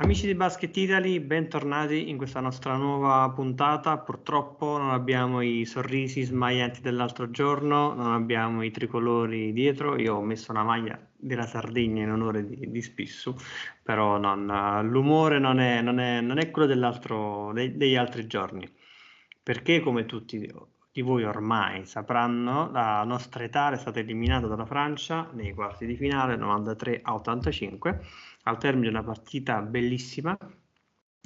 Amici di Basket Italy, bentornati in questa nostra nuova puntata. Purtroppo non abbiamo i sorrisi smaglianti dell'altro giorno, non abbiamo i tricolori dietro. Io ho messo una maglia della Sardegna in onore di, di Spissu, però non, l'umore non è, non, è, non è, quello dei, degli altri giorni. Perché, come tutti di voi ormai sapranno, la nostra Italia è stata eliminata dalla Francia nei quarti di finale 93 a 85 al termine di una partita bellissima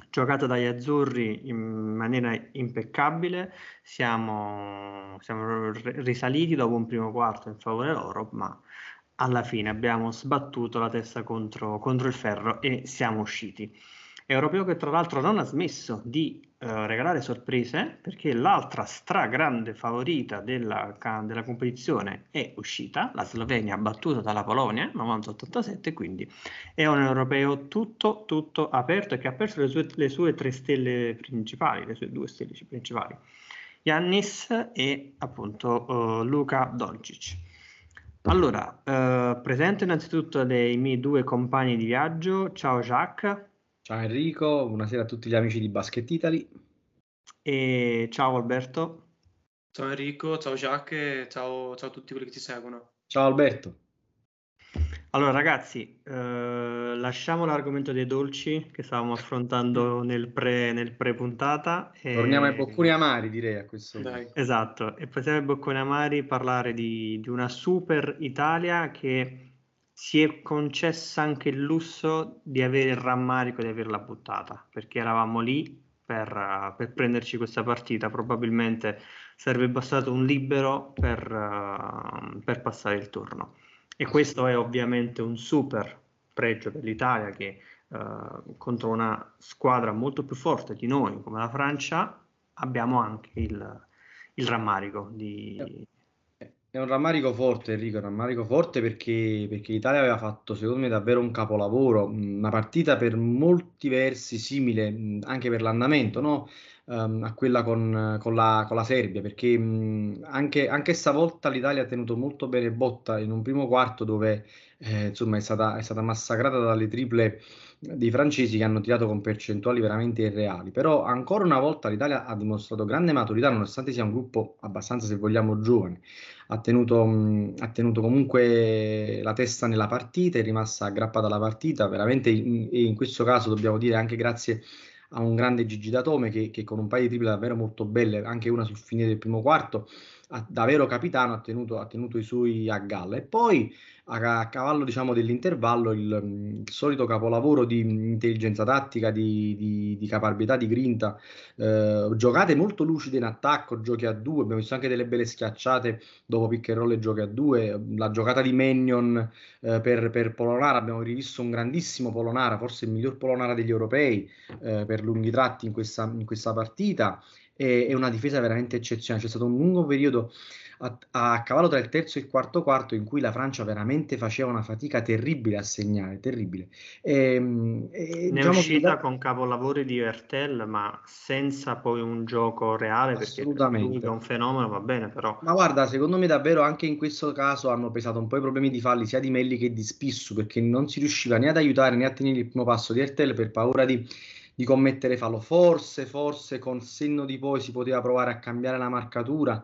giocata dagli azzurri in maniera impeccabile, siamo, siamo risaliti dopo un primo quarto in favore loro, ma alla fine abbiamo sbattuto la testa contro, contro il ferro e siamo usciti. Europeo che tra l'altro non ha smesso di eh, regalare sorprese perché l'altra stragrande favorita della, della, competizione è uscita, la Slovenia battuta dalla Polonia 90-87, quindi è un europeo tutto, tutto aperto e che ha perso le sue, le sue tre stelle principali, le sue due stelle principali, Yannis e appunto uh, Luca Doncic. Allora, uh, presento innanzitutto dei miei due compagni di viaggio, ciao Jacques. Ciao Enrico, buonasera a tutti gli amici di Basket Italy. E ciao Alberto. Ciao Enrico, ciao Jacques e ciao, ciao a tutti quelli che ci seguono. Ciao Alberto. Allora ragazzi, eh, lasciamo l'argomento dei dolci che stavamo affrontando nel, pre, nel pre-puntata. E... Torniamo ai bocconi amari direi a questo punto. Esatto, e possiamo ai bocconi amari parlare di, di una super Italia che si è concessa anche il lusso di avere il rammarico di averla buttata, perché eravamo lì per, per prenderci questa partita, probabilmente sarebbe bastato un libero per, per passare il turno. E questo è ovviamente un super pregio per l'Italia che uh, contro una squadra molto più forte di noi come la Francia abbiamo anche il, il rammarico di, è un rammarico forte, Enrico, un rammarico forte perché, perché l'Italia aveva fatto, secondo me, davvero un capolavoro, una partita per molti versi simile, anche per l'andamento, no? Um, a quella con, con, la, con, la, Serbia, perché um, anche, anche stavolta l'Italia ha tenuto molto bene botta in un primo quarto dove eh, insomma, è stata, è stata massacrata dalle triple dei francesi che hanno tirato con percentuali veramente irreali. Però ancora una volta l'Italia ha dimostrato grande maturità, nonostante sia un gruppo abbastanza, se vogliamo, giovane. Ha tenuto, mh, ha tenuto comunque la testa nella partita, è rimasta aggrappata alla partita, veramente in, in questo caso dobbiamo dire anche grazie a un grande Gigi Datome che, che con un paio di triple davvero molto belle, anche una sul finire del primo quarto, ha, da vero capitano ha tenuto, ha tenuto i suoi a galla. E poi a, cavallo diciamo, dell'intervallo il, il, solito capolavoro di intelligenza tattica, di, di, di caparbietà, di grinta, eh, giocate molto lucide in attacco, giochi a due, abbiamo visto anche delle belle schiacciate dopo pick and roll e giochi a due, la giocata di Mennion eh, per, per, Polonara, abbiamo rivisto un grandissimo Polonara, forse il miglior Polonara degli europei eh, per lunghi tratti in questa, in questa partita e una difesa veramente eccezionale, c'è stato un lungo periodo a, a, cavallo tra il terzo e il quarto quarto in cui la Francia veramente faceva una fatica terribile a segnare, terribile. Ehm, e, e, ne diciamo è uscita che... con capolavori di Ertel, ma senza poi un gioco reale, perché è un fenomeno, va bene, però... Ma guarda, secondo me davvero anche in questo caso hanno pesato un po' i problemi di falli sia di Melli che di Spissu, perché non si riusciva né ad aiutare né a tenere il primo passo di Ertel per paura di di commettere fallo. Forse, forse con senno di poi si poteva provare a cambiare la marcatura,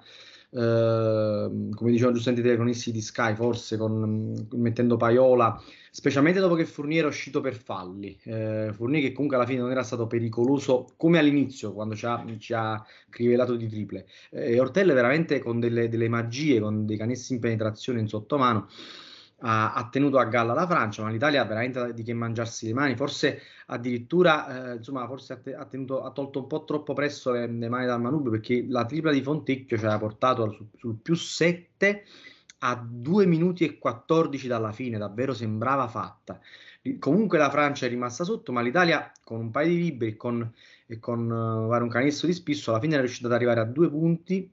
Ehm, come dicevano giustamente i telecronisti di Sky, forse con, mettendo Paiola, specialmente dopo che Fournier è uscito per falli. Eh, Fournier che comunque alla fine non era stato pericoloso come all'inizio, quando ci ha, ci ha crivelato di triple. Eh, Ortelle veramente con delle, delle magie, con dei canessi in penetrazione in sottomano ha, ha, tenuto a galla la Francia, ma l'Italia ha veramente di che mangiarsi le mani, forse addirittura eh, insomma, forse ha, te, ha, tenuto, ha, tolto un po' troppo presto le, le mani dal manubrio perché la tripla di Fontecchio ci aveva portato su, sul più 7 a 2 minuti e 14 dalla fine, davvero sembrava fatta. Comunque la Francia è rimasta sotto, ma l'Italia con un paio di libri con, e con uh, un canestro di spisso alla fine è riuscita ad arrivare a due punti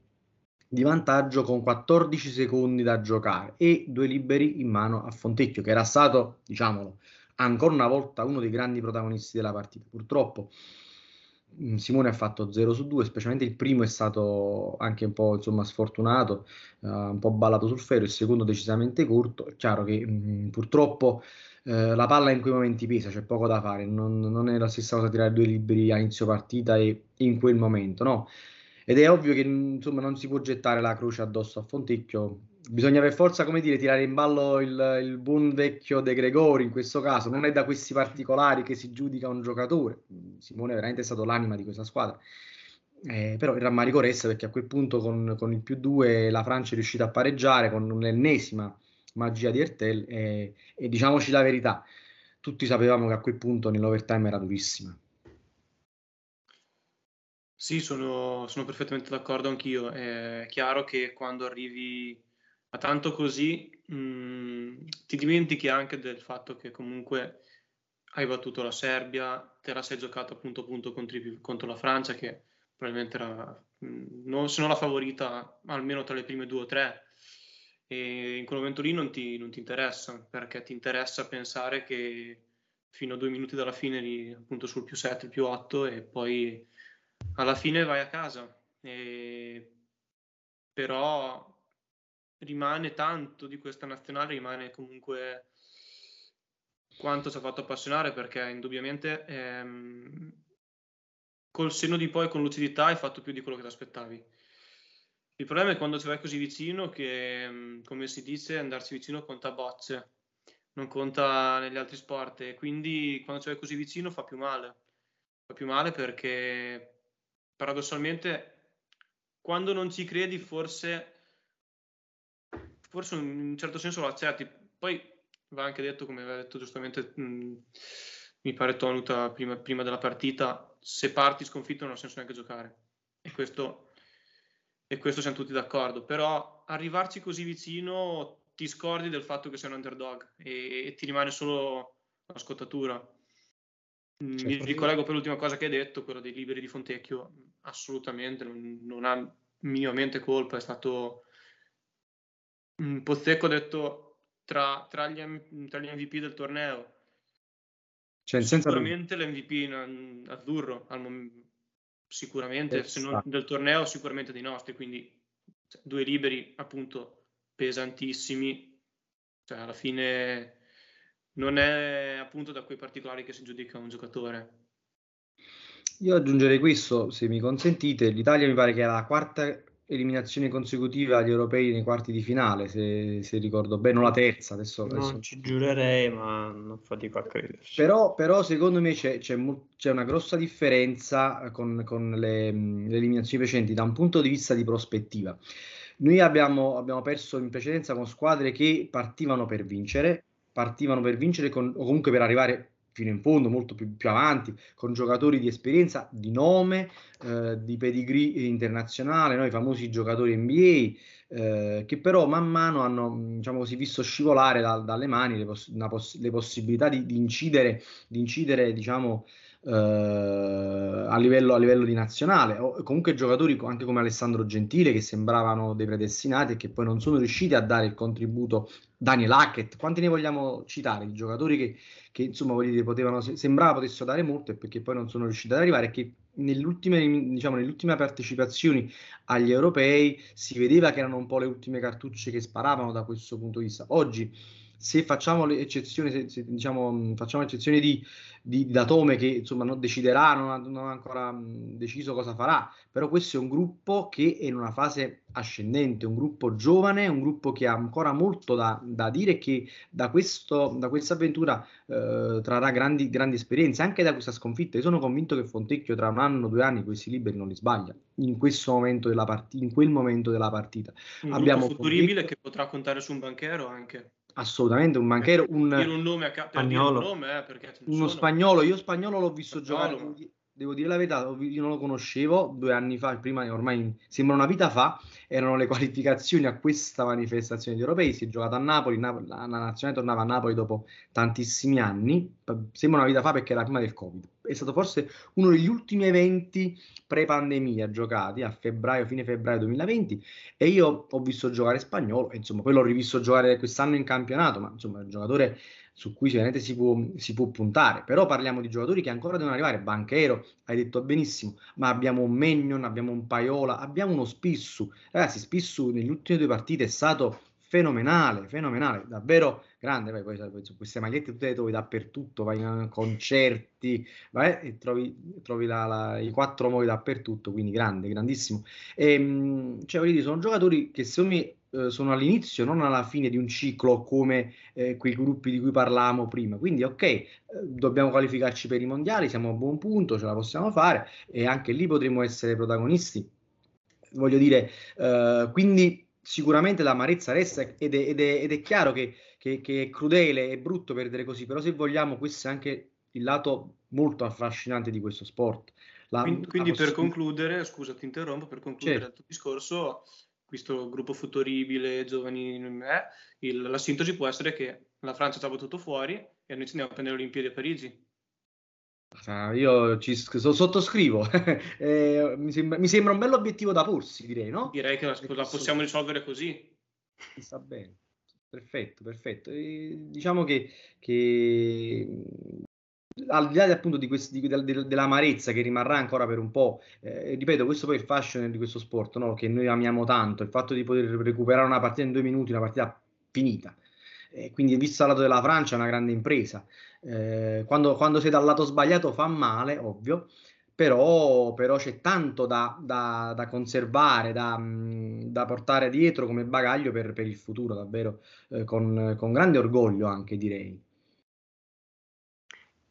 di vantaggio con 14 secondi da giocare e due liberi in mano a Fontecchio, che era stato, diciamolo, ancora una volta uno dei grandi protagonisti della partita. Purtroppo mm, Simone ha fatto 0 su 2, specialmente il primo è stato anche un po' insomma, sfortunato, uh, un po' ballato sul ferro, il secondo decisamente corto. È chiaro che mh, mm, purtroppo uh, la palla in quei momenti pesa, c'è poco da fare, non, non, è la stessa cosa tirare due libri a inizio partita e in quel momento, no? Ed è ovvio che insomma, non si può gettare la croce addosso a Fontecchio, bisogna per forza, come dire, tirare in ballo il, il, buon vecchio De Gregori in questo caso, non è da questi particolari che si giudica un giocatore. Simone è veramente stato l'anima di questa squadra. Eh, però il rammarico resta perché a quel punto con, con, il più 2 la Francia è riuscita a pareggiare con un'ennesima magia di Ertel e, e diciamoci la verità, tutti sapevamo che a quel punto nell'overtime era durissima. Sì, sono, sono perfettamente d'accordo anch'io. È chiaro che quando arrivi ma tanto così mh, mm, ti dimentichi anche del fatto che comunque hai battuto la Serbia, te la sei giocata punto a punto contro, contro la Francia che probabilmente era, mh, mm, non, se non la favorita almeno tra le prime due o tre e in quel momento lì non ti, non ti interessa perché ti interessa pensare che fino a due minuti dalla fine eri appunto sul più 7, più 8 e poi alla fine vai a casa. E... Però rimane tanto di questa nazionale, rimane comunque quanto ci ha fatto appassionare perché indubbiamente ehm, col senno di poi con lucidità hai fatto più di quello che ti aspettavi. Il problema è quando ci vai così vicino che, ehm, come si dice, andarci vicino conta bocce, non conta negli altri sport e quindi quando ci vai così vicino fa più male. Fa più male perché paradossalmente quando non ci credi forse forse in un certo senso lo accetti. Poi va anche detto, come aveva detto giustamente, mh, mi pare Tonuta prima, prima, della partita, se parti sconfitto non ha senso neanche giocare. E questo, e questo siamo tutti d'accordo. Però arrivarci così vicino ti scordi del fatto che sei un underdog e, e ti rimane solo la scottatura. Certo. Mi ricollego per l'ultima cosa che hai detto, quella dei liberi di Fontecchio, assolutamente, non, non ha minimamente colpa, è stato Mm, Pozzecco detto tra, tra, gli, tra, gli, MVP del torneo. Cioè, sicuramente senza... l'MVP in, azzurro, al, sicuramente, se non del torneo, sicuramente dei nostri. Quindi cioè, due liberi appunto pesantissimi. Cioè, alla fine non è appunto da quei particolari che si giudica un giocatore. Io aggiungerei questo, se mi consentite, l'Italia mi pare che è la quarta eliminazione consecutiva agli europei nei quarti di finale, se, se ricordo bene, o la terza. Adesso, non adesso... ci giurerei, ma non fatico a crederci. Però, però secondo me c'è, c'è, c'è, una grossa differenza con, con le, le, eliminazioni precedenti da un punto di vista di prospettiva. Noi abbiamo, abbiamo perso in precedenza con squadre che partivano per vincere, partivano per vincere con, o comunque per arrivare fino in fondo, molto più, più avanti, con giocatori di esperienza, di nome, eh, di pedigree internazionale, no? i famosi giocatori NBA, eh, che però man mano hanno diciamo così, visto scivolare da, dalle mani le, poss- poss- le possibilità di, di, incidere, di incidere diciamo, eh, a, livello, a, livello, di nazionale, o comunque giocatori anche come Alessandro Gentile che sembravano dei predestinati e che poi non sono riusciti a dare il contributo Daniel Hackett, quanti ne vogliamo citare? Di giocatori che, che insomma dire, potevano, sembrava potessero dare molto e perché poi non sono riusciti ad arrivare e che nell'ultime, diciamo, nelle ultime partecipazioni agli europei si vedeva che erano un po' le ultime cartucce che sparavano da questo punto di vista. Oggi se facciamo l'eccezione, se, se, diciamo, facciamo l'eccezione di, di, Datome che insomma non deciderà, non ha, non ha ancora mh, deciso cosa farà, però questo è un gruppo che è in una fase ascendente, un gruppo giovane, un gruppo che ha ancora molto da, da dire che da, questo, da questa avventura eh, trarrà grandi, grandi esperienze, anche da questa sconfitta. Io sono convinto che Fontecchio tra un anno o due anni questi liberi non li sbaglia in questo momento della partita, in quel momento della partita. Un Abbiamo futuribile Fontecchio... che potrà contare su un banchero anche assolutamente un banchero, un, un nome a ca- spagnolo. Nome, eh, uno spagnolo, io spagnolo l'ho visto spagnolo. giocare, devo dire la verità, io non lo conoscevo due anni fa, prima ormai sembra una vita fa, erano le qualificazioni a questa manifestazione di europei, si è giocato a Napoli, la, nazionale tornava a Napoli dopo tantissimi anni, sembra una vita fa perché era prima del Covid, è stato forse uno degli ultimi eventi pre-pandemia giocati a febbraio, fine febbraio 2020 e io ho visto giocare spagnolo, insomma poi l'ho rivisto giocare quest'anno in campionato, ma insomma il giocatore su cui sicuramente si può, si può puntare, però parliamo di giocatori che ancora devono arrivare, Banchero, hai detto benissimo, ma abbiamo un Magnon, abbiamo un Paiola, abbiamo uno Spissu, ragazzi Spissu negli ultimi due partite è stato fenomenale, fenomenale, davvero grande. Vai, poi, poi, queste magliette tutte le trovi dappertutto, vai in concerti, vai, e trovi, trovi la, la, i quattro modi dappertutto, quindi grande, grandissimo. E, ehm, cioè, dire, sono giocatori che secondo me eh, sono all'inizio, non alla fine di un ciclo come eh, quei gruppi di cui parlavamo prima. Quindi, ok, eh, dobbiamo qualificarci per i mondiali, siamo a buon punto, ce la possiamo fare e anche lì potremo essere protagonisti. Voglio dire, eh, quindi sicuramente l'amarezza resta ed è, ed è, ed è chiaro che, che, che, è crudele, è brutto perdere così, però se vogliamo questo è anche il lato molto affascinante di questo sport. La, quindi, quindi per concludere, scusa ti interrompo, per concludere certo. il tuo discorso, questo gruppo futuribile, giovani, eh, il, la sintesi può essere che la Francia ci ha battuto fuori e noi ci andiamo a prendere le Olimpiadi a Parigi. Io ci sottoscrivo, eh, mi, sembra, mi, sembra, un bello obiettivo da porsi, direi, no? Direi che la, la possiamo risolvere così. Sta bene, perfetto, perfetto. E diciamo che, che al di là appunto di questi, di, de, dell'amarezza che rimarrà ancora per un po', eh, ripeto, questo poi è il fascino di questo sport, no? che noi amiamo tanto, il fatto di poter recuperare una partita in due minuti, una partita finita. Eh, quindi, visto dal lato della Francia, è una grande impresa. Eh, quando, quando, sei dal lato sbagliato fa male, ovvio, però, però c'è tanto da, da, da conservare, da, da, portare dietro come bagaglio per, per il futuro, davvero, eh, con, con grande orgoglio anche direi.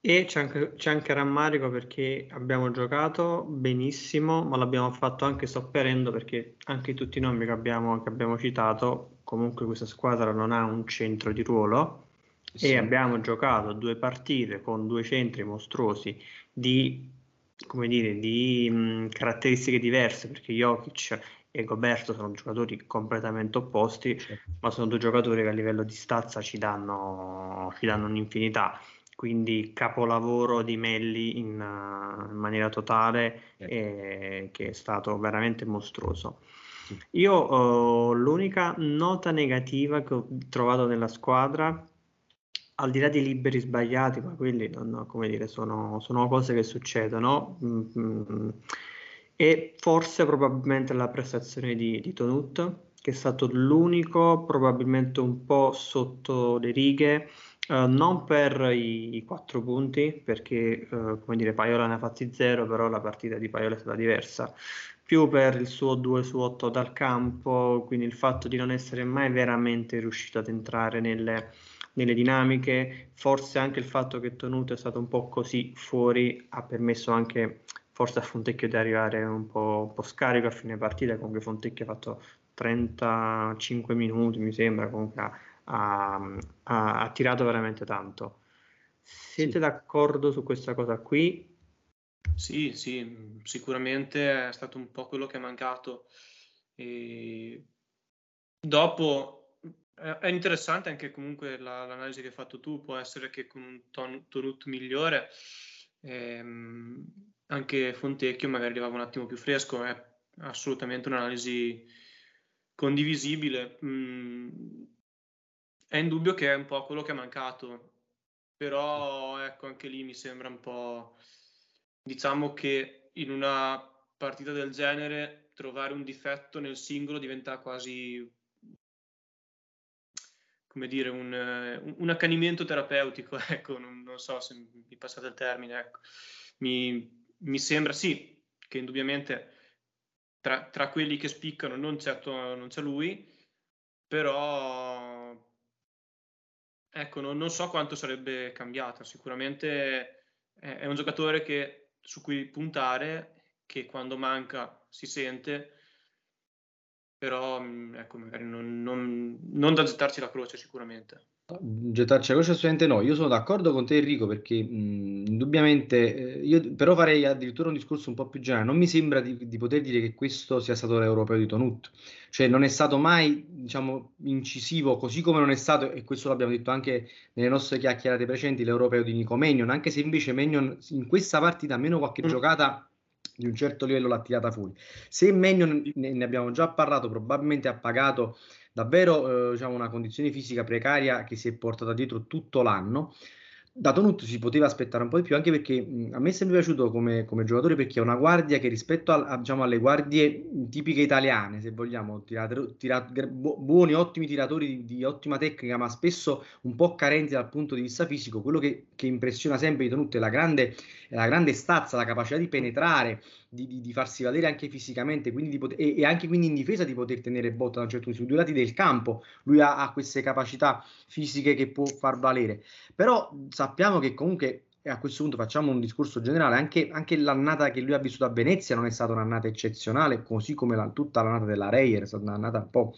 E c'è anche, c'è anche, rammarico perché abbiamo giocato benissimo, ma l'abbiamo fatto anche sopperendo perché anche tutti i nomi che abbiamo, che abbiamo citato, comunque questa squadra non ha un centro di ruolo sì. e abbiamo giocato due partite con due centri mostruosi di, come dire, di mh, caratteristiche diverse perché Jokic e Goberto sono giocatori completamente opposti, certo. ma sono due giocatori che a livello di stazza ci danno, ci danno un'infinità quindi capolavoro di Melli in, uh, in maniera totale certo. e, che è stato veramente mostruoso. Io uh, l'unica nota negativa che ho trovato nella squadra al di là di liberi sbagliati, ma quelli non, come dire, sono, sono cose che succedono. Mm-hmm. E forse probabilmente la prestazione di, di Tonut, che è stato l'unico, probabilmente un po' sotto le righe, uh, non per i, i, quattro punti, perché uh, come dire, Paiola ne ha fatti zero, però la partita di Paiola è stata diversa, più per il suo 2 su 8 dal campo, quindi il fatto di non essere mai veramente riuscito ad entrare nelle nelle dinamiche, forse anche il fatto che Tonuto è stato un po' così fuori ha permesso anche forse a Fontecchio di arrivare un po', un po scarico a fine partita, comunque Fontecchio ha fatto 35 minuti mi sembra, comunque ha, ha, ha tirato veramente tanto. Siete d'accordo su questa cosa qui? Sì, sì, sicuramente è stato un po' quello che è mancato. E dopo è interessante anche comunque la, l'analisi che hai fatto tu, può essere che con un ton, Tonut migliore ehm, anche Fontecchio magari arrivava un attimo più fresco, è assolutamente un'analisi condivisibile. Mm, è indubbio che è un po' quello che è mancato, però ecco anche lì mi sembra un po', diciamo che in una partita del genere trovare un difetto nel singolo diventa quasi come dire, un, un accanimento terapeutico, ecco, non, non, so se mi passate il termine, ecco. mi, mi, sembra sì che indubbiamente tra, tra quelli che spiccano non, certo, non c'è lui, però ecco, non, non, so quanto sarebbe cambiata, sicuramente è, è un giocatore che, su cui puntare, che quando manca si sente, però mm, ecco, magari non, non, non da gettarci la croce sicuramente. Gettarci la croce assolutamente no, io sono d'accordo con te Enrico perché mh, indubbiamente, eh, io però farei addirittura un discorso un po' più generale, non mi sembra di, di, poter dire che questo sia stato l'europeo di Tonut, cioè non è stato mai diciamo incisivo, così come non è stato, e questo l'abbiamo detto anche nelle nostre chiacchierate precedenti, l'europeo di Nico Megnon, anche se invece Megnon in questa partita, almeno qualche mm. giocata di un certo livello l'ha tirata fuori. Se Magnon, ne, ne abbiamo già parlato, probabilmente ha pagato davvero eh, diciamo, una condizione fisica precaria che si è portata dietro tutto l'anno. Da Tonut si poteva aspettare un po' di più, anche perché mh, a me è sempre piaciuto come, come, giocatore perché è una guardia che rispetto a, a, diciamo, alle guardie tipiche italiane, se vogliamo, tirate, tirate, buoni, ottimi tiratori di, di, ottima tecnica, ma spesso un po' carenti dal punto di vista fisico, quello che, che impressiona sempre di Tonut è la grande, la grande stazza, la capacità di penetrare, di, di, di, farsi valere anche fisicamente poter, e, e, anche quindi in difesa di poter tenere botta da un certo punto, sui due lati del campo. Lui ha, ha, queste capacità fisiche che può far valere. Però sappiamo che comunque e a questo punto facciamo un discorso generale, anche, anche, l'annata che lui ha vissuto a Venezia non è stata un'annata eccezionale, così come la, tutta l'annata della Reyer è stata un'annata un po'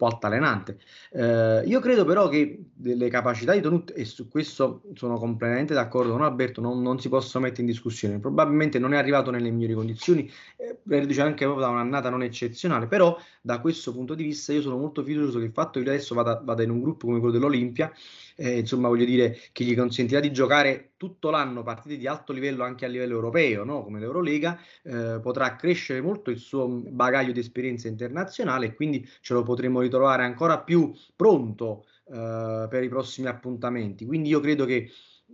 po' altalenante. Eh, io credo però che delle capacità di Tonut, e su questo sono completamente d'accordo con Alberto, non, non si possono mettere in discussione. Probabilmente non è arrivato nelle migliori condizioni, eh, dice anche proprio da un'annata non eccezionale, però da questo punto di vista io sono molto fiducioso che il fatto che adesso vada, vada in un gruppo come quello dell'Olimpia eh, insomma voglio dire che gli consentirà di giocare tutto l'anno partite di alto livello anche a livello europeo, no? come l'Eurolega, eh, potrà crescere molto il suo bagaglio di esperienza internazionale e quindi ce lo potremo ritrovare ancora più pronto eh, per i prossimi appuntamenti. Quindi io credo che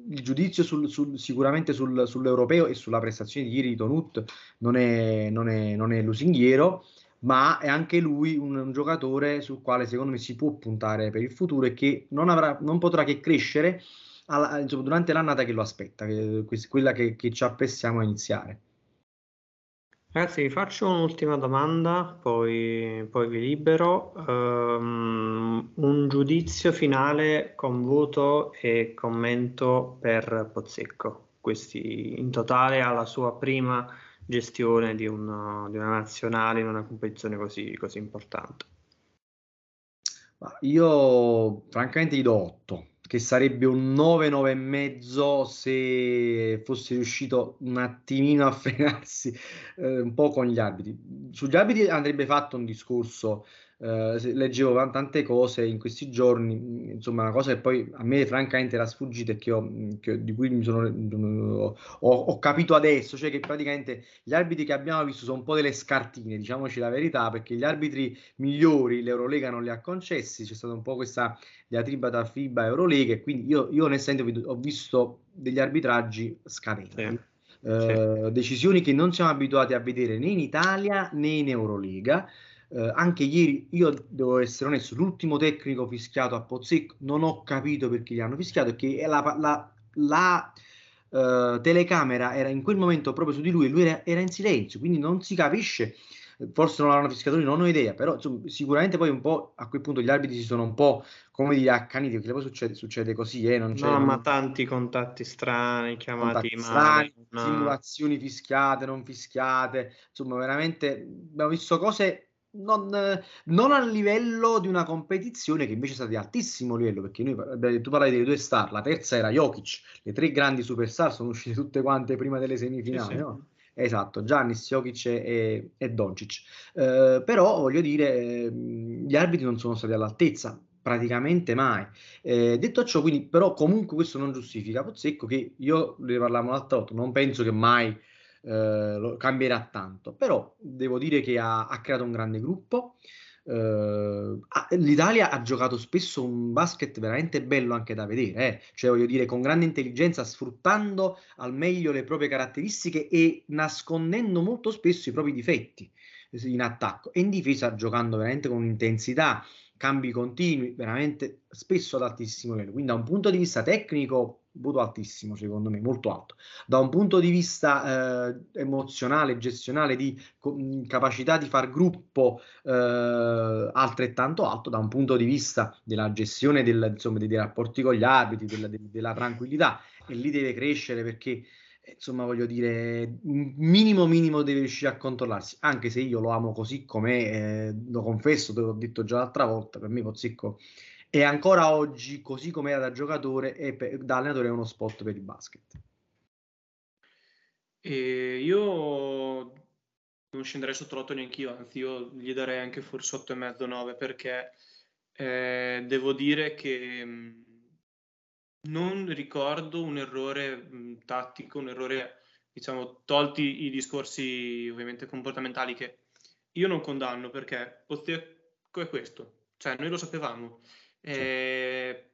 il giudizio sul, sul, sicuramente sul, sull'europeo e sulla prestazione di ieri di Tonut non è, non è, non è lusinghiero ma è anche lui un, un, giocatore sul quale secondo me si può puntare per il futuro e che non, avrà, non potrà che crescere alla, insomma, durante l'annata che lo aspetta, che, quella che, che ci apprestiamo a iniziare. Ragazzi, vi faccio un'ultima domanda, poi, poi vi libero. Um, un giudizio finale con voto e commento per Pozzecco. Questi in totale alla sua prima gestione di una, di una nazionale in una competizione così, così importante? Io francamente gli do 8, che sarebbe un 9, 9 e mezzo se fosse riuscito un attimino a frenarsi eh, un po' con gli arbitri. Sugli arbitri andrebbe fatto un discorso eh, leggevo tante cose in questi giorni, insomma, una cosa che poi a me francamente era sfuggita e che, ho, che di cui mi sono, ho, ho, capito adesso, cioè che praticamente gli arbitri che abbiamo visto sono un po' delle scartine, diciamoci la verità, perché gli arbitri migliori l'Eurolega non li ha concessi, c'è stata un po' questa diatriba tra FIBA e Eurolega e quindi io, io onestamente ho visto degli arbitraggi scadenti. Sì. Uh, decisioni che non siamo abituati a vedere né in Italia né in Eurolega. Eh, anche ieri, io devo essere onesto, l'ultimo tecnico fischiato a Pozzecco non ho capito perché gli hanno fischiato, perché la, la, la uh, telecamera era in quel momento proprio su di lui e lui era, era, in silenzio, quindi non si capisce. Forse non l'hanno fischiato non ho idea, però insomma, sicuramente poi un po' a quel punto gli arbitri si sono un po' come dire accaniti, perché poi succede, succede così, eh, non c'è, no, ma tanti contatti strani, chiamati contatti strani, no. simulazioni fischiate, non fischiate, insomma veramente abbiamo visto cose non, non, a livello di una competizione che invece è stata di altissimo livello, perché noi, tu parlavi delle due star, la terza era Jokic, le tre grandi superstar sono uscite tutte quante prima delle semifinali, sì, sì. no? Esatto, Giannis, Jokic e, e Doncic. Eh, però voglio dire, gli arbitri non sono stati all'altezza, praticamente mai. Eh, detto ciò, quindi, però comunque questo non giustifica Pozzecco che io ne parlavamo l'altra volta, non penso che mai eh, cambierà tanto, però devo dire che ha, ha creato un grande gruppo. Uh, l'Italia ha giocato spesso un basket veramente bello anche da vedere, eh? cioè voglio dire con grande intelligenza, sfruttando al meglio le proprie caratteristiche e nascondendo molto spesso i propri difetti in attacco e in difesa giocando veramente con un'intensità, cambi continui, veramente spesso ad altissimo livello. Quindi da un punto di vista tecnico voto altissimo secondo me, molto alto. Da un punto di vista eh, emozionale, gestionale, di co- capacità di far gruppo eh, altrettanto alto, da un punto di vista della gestione del, insomma, dei, dei, rapporti con gli arbitri, della, de- della tranquillità, e lì deve crescere perché insomma voglio dire minimo minimo deve riuscire a controllarsi anche se io lo amo così com'è eh, lo confesso te l'ho detto già l'altra volta per me Pozzicco e ancora oggi, così come era da giocatore e da allenatore, è uno spot per il basket. E io non scenderei sotto l'8 neanche io, anzi io gli darei anche forse 8,5-9 perché eh, devo dire che mm, non ricordo un errore mm, tattico, un errore, diciamo, tolti i discorsi ovviamente comportamentali che io non condanno perché Pozzecco è questo, cioè noi lo sapevamo. Eh,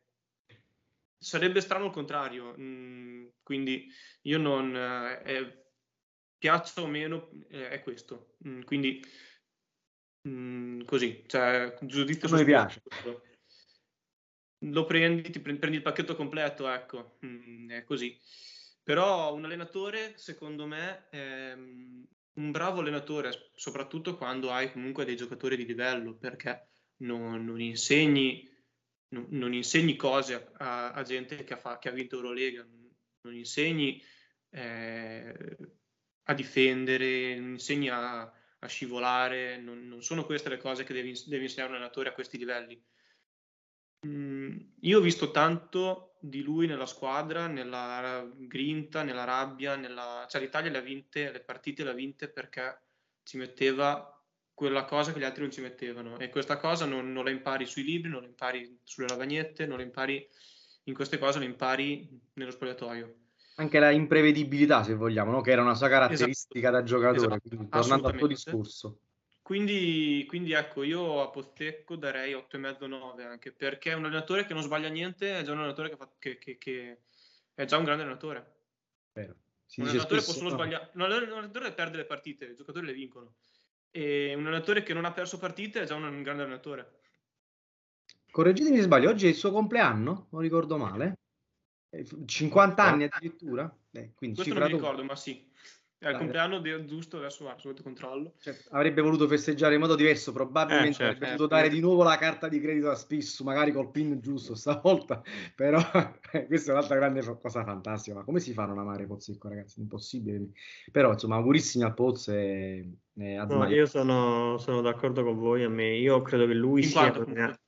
sarebbe strano il contrario, mm, quindi io non... Eh, piaccia o meno eh, è questo, mm, quindi mm, così, cioè giudizio su... mi piace. Lo prendi, ti prendi il pacchetto completo, ecco, è così. Però un allenatore, secondo me, è un bravo allenatore, soprattutto quando hai comunque dei giocatori di livello, perché non, non insegni non, insegni cose a, a gente che ha, che ha, vinto Eurolega, non insegni eh, a difendere, non insegni a, a scivolare, non, non, sono queste le cose che devi, devi insegnare un allenatore a questi livelli. Mm, io ho visto tanto di lui nella squadra, nella grinta, nella rabbia, nella... cioè l'Italia le ha vinte, le partite le ha vinte perché ci metteva quella cosa che gli altri non ci mettevano e questa cosa non, non la impari sui libri, non la impari sulle lavagnette, non la impari in queste cose, la impari nello spogliatoio. Anche la imprevedibilità, se vogliamo, no? che era una sua caratteristica esatto. da giocatore, esatto. tornando al tuo discorso. Quindi, quindi, ecco, io a Postecco darei 8,5-9 anche perché un allenatore che non sbaglia niente è già un allenatore che, fa, che, che, che è già un grande allenatore. Vero. un allenatore spesso, possono no. sbagliare, un allenatore perde le partite, i giocatori le vincono. E un allenatore che non ha perso partite è già un grande allenatore. Correggetemi se sbaglio, oggi è il suo compleanno, non ricordo male. 50 anni addirittura? Eh, Questo non mi ricordo, ma sì. È il compleanno di, giusto, adesso va sotto controllo. Cioè, avrebbe voluto festeggiare in modo diverso, probabilmente eh, certo, avrebbe voluto certo. dare di nuovo la carta di credito a Spissu, magari col pin giusto stavolta, però questa è un'altra grande cosa fantastica. Ma come si fa a non amare Pozzicco, ragazzi? Impossibile. Però, insomma, augurissimi al Pozzo e, e a no, Io sono, sono, d'accordo con voi, a me. Io credo che lui 50, sia... 50?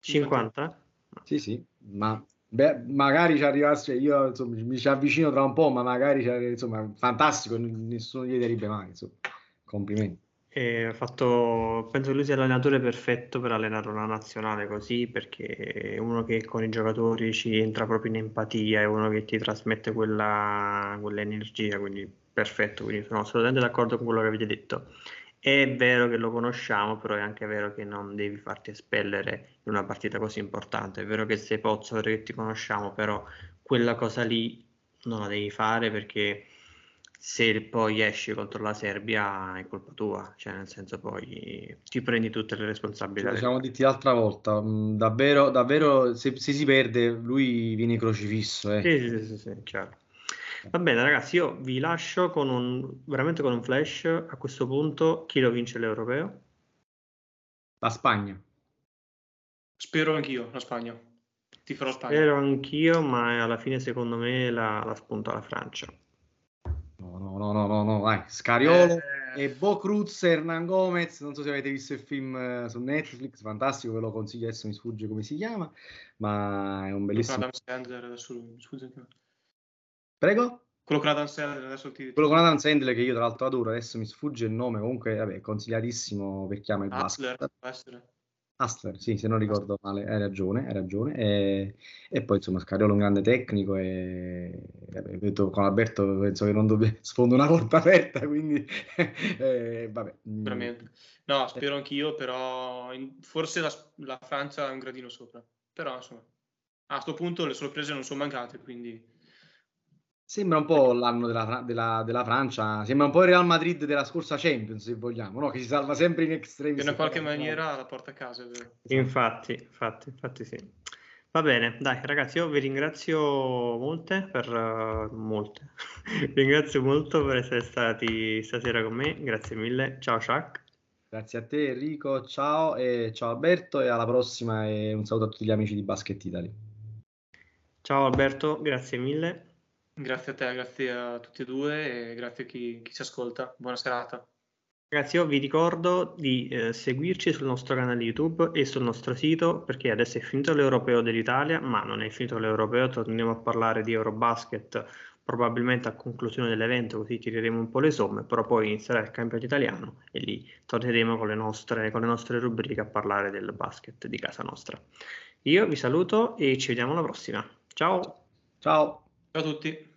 50? Sì, sì, ma Beh, magari ci arrivasse, io insomma, mi ci avvicino tra un po', ma magari insomma, fantastico, nessuno gli direbbe mai, insomma. complimenti. E fatto, penso che lui sia l'allenatore perfetto per allenare una nazionale così, perché è uno che con i giocatori ci entra proprio in empatia, è uno che ti trasmette quella, quell'energia, quindi perfetto, quindi sono assolutamente d'accordo con quello che avete detto. È vero che lo conosciamo, però è anche vero che non devi farti espellere in una partita così importante. È vero che sei Pozzo, che ti conosciamo, però quella cosa lì non la devi fare perché se poi esci contro la Serbia è colpa tua, cioè nel senso poi ti prendi tutte le responsabilità. Ci siamo detti l'altra volta, mm, davvero, davvero se, se, si perde lui viene crocifisso. Eh. Sì, sì, sì, sì, chiaro. Va bene, ragazzi, io vi lascio con un, veramente con un flash. A questo punto, chi lo vince l'europeo? La Spagna. Spero anch'io, la Spagna. Ti farò Spagna. Spero anch'io, ma alla fine, secondo me, la, la spunta la Francia. No, no, no, no, no, no, dai, Scariolo eh... e Bo Cruz, Hernan Gomez, non so se avete visto il film eh, su Netflix, fantastico, ve lo consiglio, adesso mi sfugge come si chiama, ma è un bellissimo... Adam Sandler, adesso mi sfugge Prego? Quello con Adam Sandler, adesso ti... Quello con Adam Sandler che io tra l'altro adoro, adesso mi sfugge il nome, comunque vabbè, consigliatissimo per chiama il Hustler. Hustler, sì, se non ricordo male, hai ragione, hai ragione. E, e poi insomma Scariolo è un grande tecnico e vabbè, detto, con Alberto penso che non dovrebbe sfondo una porta aperta, quindi eh, vabbè. Veramente. No, spero anch'io, però in, forse la, la Francia è un gradino sopra. Però insomma, a questo punto le sorprese non sono mancate, quindi Sembra un po' l'anno della, della, della, Francia, sembra un po' il Real Madrid della scorsa Champions, se vogliamo, no? che si salva sempre in extremis. In qualche maniera la porta a casa, è vero. Infatti, infatti, infatti sì. Va bene, dai ragazzi, io vi ringrazio molte per uh, molte. vi ringrazio molto per essere stati stasera con me, grazie mille. Ciao Chuck. Grazie a te Enrico, ciao e ciao Alberto e alla prossima e un saluto a tutti gli amici di Basket Italy. Ciao Alberto, grazie mille. Grazie a te, grazie a tutti e due e grazie a chi, chi ci ascolta. Buona serata. Ragazzi, io vi ricordo di eh, seguirci sul nostro canale YouTube e sul nostro sito perché adesso è finito l'Europeo dell'Italia, ma non è finito l'Europeo, torniamo a parlare di Eurobasket probabilmente a conclusione dell'evento, così tireremo un po' le somme, però poi inizierà il campionato italiano e lì torneremo con le nostre, con le nostre rubriche a parlare del basket di casa nostra. Io vi saluto e ci vediamo alla prossima. Ciao! Ciao! Ciao a tutti!